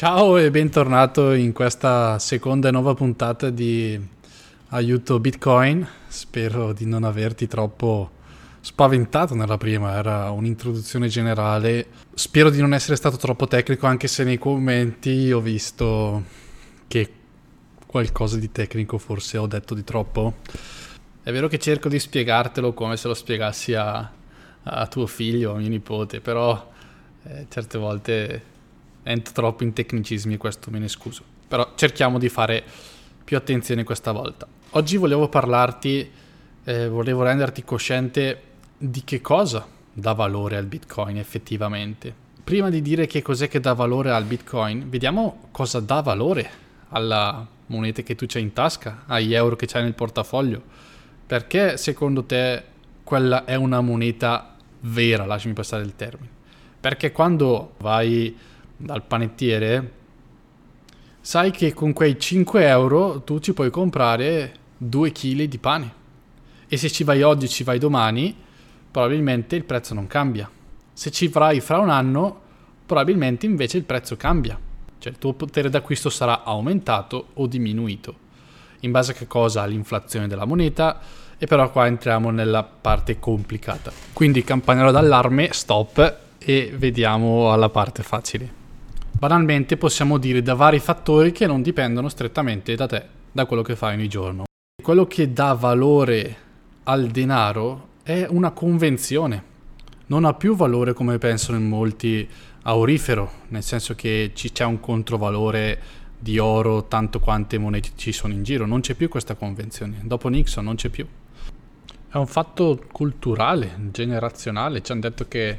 Ciao e bentornato in questa seconda e nuova puntata di Aiuto Bitcoin. Spero di non averti troppo spaventato nella prima, era un'introduzione generale. Spero di non essere stato troppo tecnico anche se nei commenti ho visto che qualcosa di tecnico forse ho detto di troppo. È vero che cerco di spiegartelo come se lo spiegassi a, a tuo figlio, a mio nipote, però eh, certe volte entro troppo in tecnicismi questo me ne scuso. Però cerchiamo di fare più attenzione questa volta. Oggi volevo parlarti, eh, volevo renderti cosciente di che cosa dà valore al Bitcoin effettivamente. Prima di dire che cos'è che dà valore al Bitcoin, vediamo cosa dà valore alla moneta che tu c'hai in tasca, agli euro che c'hai nel portafoglio. Perché secondo te quella è una moneta vera, lasciami passare il termine? Perché quando vai dal panettiere, sai che con quei 5 euro tu ci puoi comprare 2 kg di pane. E se ci vai oggi, ci vai domani, probabilmente il prezzo non cambia. Se ci vai fra un anno, probabilmente invece il prezzo cambia. Cioè il tuo potere d'acquisto sarà aumentato o diminuito. In base a che cosa? All'inflazione della moneta. E però qua entriamo nella parte complicata. Quindi campanello d'allarme, stop e vediamo alla parte facile. Banalmente possiamo dire da vari fattori che non dipendono strettamente da te, da quello che fai ogni giorno. Quello che dà valore al denaro è una convenzione. Non ha più valore come pensano in molti aurifero, nel senso che ci c'è un controvalore di oro tanto quante monete ci sono in giro, non c'è più questa convenzione. Dopo Nixon non c'è più. È un fatto culturale, generazionale, ci hanno detto che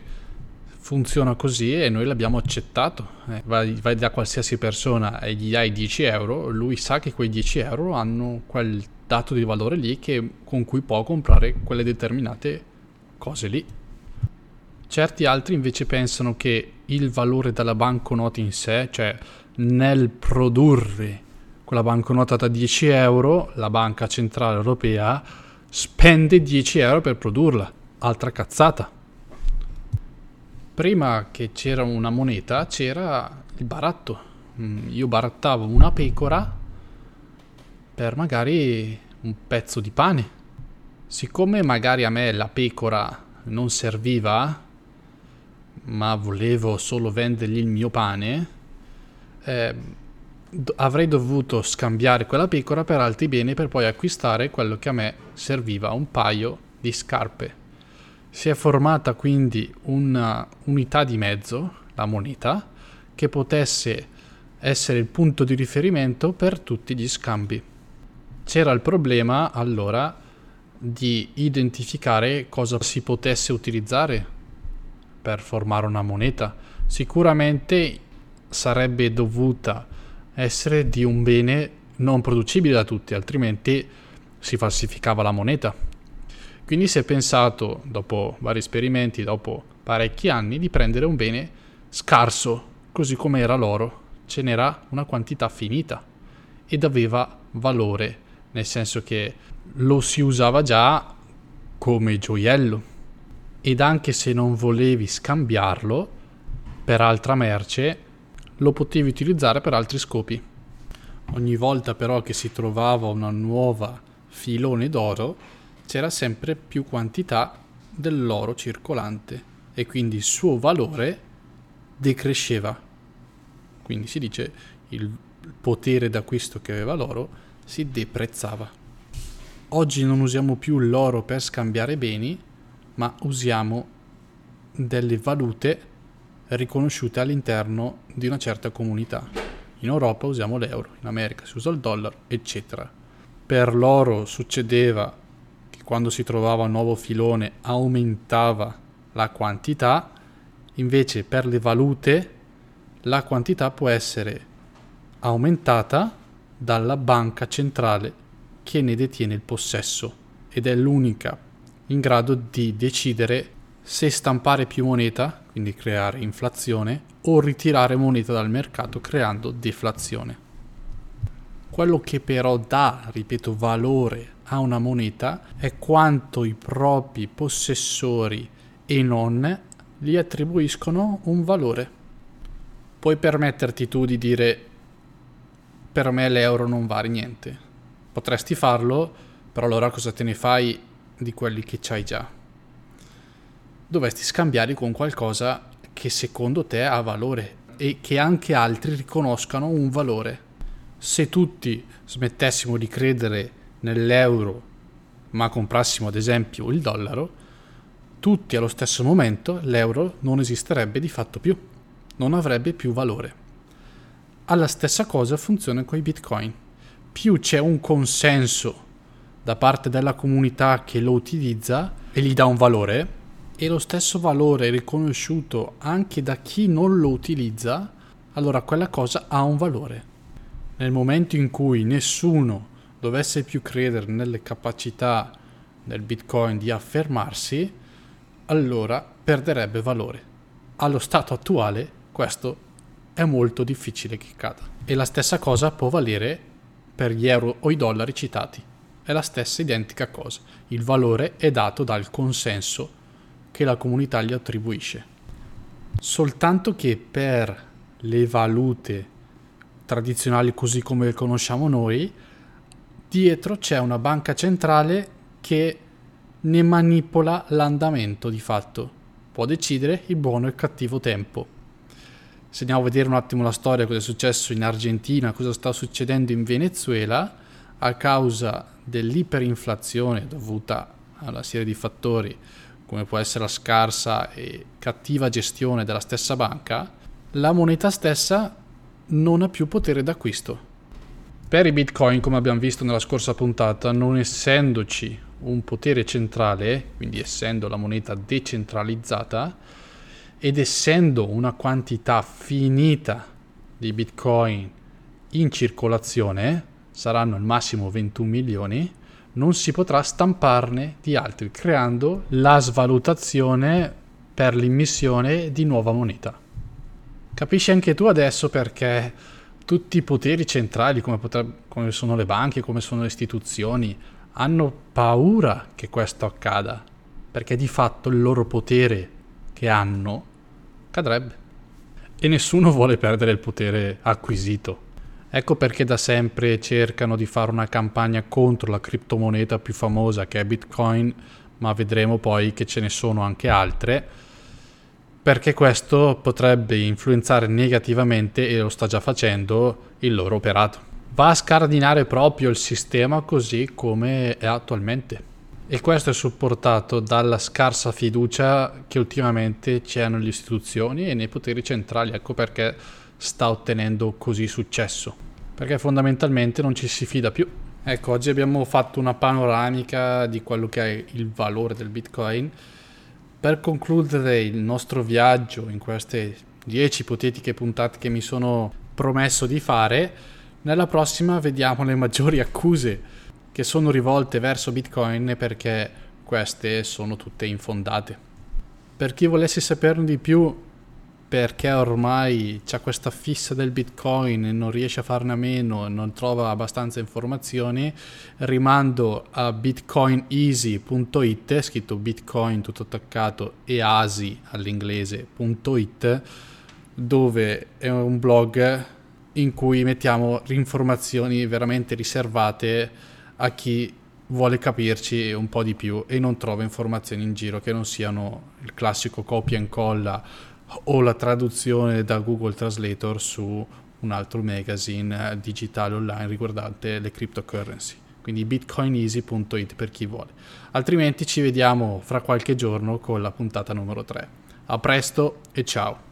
funziona così e noi l'abbiamo accettato. Eh, vai, vai, da qualsiasi persona e gli dai 10 euro, lui sa che quei 10 euro hanno quel dato di valore lì che, con cui può comprare quelle determinate cose lì. Certi altri invece pensano che il valore della banconota in sé, cioè nel produrre quella banconota da 10 euro, la banca centrale europea spende 10 euro per produrla. Altra cazzata prima che c'era una moneta c'era il baratto. Mm, io barattavo una pecora per magari un pezzo di pane. Siccome magari a me la pecora non serviva, ma volevo solo vendergli il mio pane, eh, avrei dovuto scambiare quella pecora per altri beni per poi acquistare quello che a me serviva, un paio di scarpe. Si è formata quindi una unità di mezzo, la moneta, che potesse essere il punto di riferimento per tutti gli scambi. C'era il problema allora di identificare cosa si potesse utilizzare per formare una moneta. Sicuramente sarebbe dovuta essere di un bene non producibile da tutti, altrimenti si falsificava la moneta. Quindi si è pensato, dopo vari esperimenti, dopo parecchi anni, di prendere un bene scarso, così come era l'oro. Ce n'era una quantità finita ed aveva valore, nel senso che lo si usava già come gioiello. Ed anche se non volevi scambiarlo per altra merce, lo potevi utilizzare per altri scopi. Ogni volta però che si trovava una nuova filone d'oro, c'era sempre più quantità dell'oro circolante e quindi il suo valore decresceva. Quindi si dice il potere d'acquisto che aveva l'oro si deprezzava. Oggi non usiamo più l'oro per scambiare beni, ma usiamo delle valute riconosciute all'interno di una certa comunità. In Europa usiamo l'euro, in America si usa il dollaro, eccetera. Per l'oro succedeva quando si trovava un nuovo filone aumentava la quantità, invece per le valute la quantità può essere aumentata dalla banca centrale che ne detiene il possesso ed è l'unica in grado di decidere se stampare più moneta, quindi creare inflazione, o ritirare moneta dal mercato creando deflazione. Quello che però dà, ripeto, valore a una moneta è quanto i propri possessori e non gli attribuiscono un valore. puoi permetterti tu di dire per me l'euro non vale niente. Potresti farlo, però allora cosa te ne fai di quelli che c'hai già? Dovresti scambiare con qualcosa che secondo te ha valore e che anche altri riconoscano un valore. Se tutti smettessimo di credere nell'euro, ma comprassimo ad esempio il dollaro, tutti allo stesso momento l'euro non esisterebbe di fatto più, non avrebbe più valore. Alla stessa cosa funziona con i bitcoin. Più c'è un consenso da parte della comunità che lo utilizza e gli dà un valore, e lo stesso valore riconosciuto anche da chi non lo utilizza, allora quella cosa ha un valore. Nel momento in cui nessuno dovesse più credere nelle capacità del Bitcoin di affermarsi, allora perderebbe valore. Allo stato attuale questo è molto difficile che cada. E la stessa cosa può valere per gli euro o i dollari citati. È la stessa identica cosa. Il valore è dato dal consenso che la comunità gli attribuisce. Soltanto che per le valute tradizionali così come le conosciamo noi, dietro c'è una banca centrale che ne manipola l'andamento di fatto. Può decidere il buono e il cattivo tempo. Se andiamo a vedere un attimo la storia, cosa è successo in Argentina, cosa sta succedendo in Venezuela, a causa dell'iperinflazione dovuta alla serie di fattori come può essere la scarsa e cattiva gestione della stessa banca, la moneta stessa non ha più potere d'acquisto. Per i bitcoin, come abbiamo visto nella scorsa puntata, non essendoci un potere centrale, quindi essendo la moneta decentralizzata, ed essendo una quantità finita di bitcoin in circolazione, saranno al massimo 21 milioni, non si potrà stamparne di altri, creando la svalutazione per l'immissione di nuova moneta. Capisci anche tu adesso perché tutti i poteri centrali, come, potrebbe, come sono le banche, come sono le istituzioni, hanno paura che questo accada, perché di fatto il loro potere che hanno cadrebbe. E nessuno vuole perdere il potere acquisito. Ecco perché da sempre cercano di fare una campagna contro la criptomoneta più famosa che è Bitcoin, ma vedremo poi che ce ne sono anche altre, perché questo potrebbe influenzare negativamente, e lo sta già facendo, il loro operato. Va a scardinare proprio il sistema così come è attualmente. E questo è supportato dalla scarsa fiducia che ultimamente c'è nelle istituzioni e nei poteri centrali. Ecco perché sta ottenendo così successo, perché fondamentalmente non ci si fida più. Ecco, oggi abbiamo fatto una panoramica di quello che è il valore del Bitcoin. Per concludere il nostro viaggio in queste 10 ipotetiche puntate che mi sono promesso di fare, nella prossima vediamo le maggiori accuse che sono rivolte verso Bitcoin perché queste sono tutte infondate. Per chi volesse saperne di più, perché ormai c'è questa fissa del bitcoin e non riesce a farne a meno e non trova abbastanza informazioni, rimando a bitcoineasy.it, scritto bitcoin tutto attaccato e asi all'inglese.it, dove è un blog in cui mettiamo informazioni veramente riservate a chi vuole capirci un po' di più e non trova informazioni in giro che non siano il classico copia e incolla o la traduzione da Google Translator su un altro magazine digitale online riguardante le cryptocurrency. Quindi bitcoineasy.it per chi vuole. Altrimenti ci vediamo fra qualche giorno con la puntata numero 3. A presto e ciao!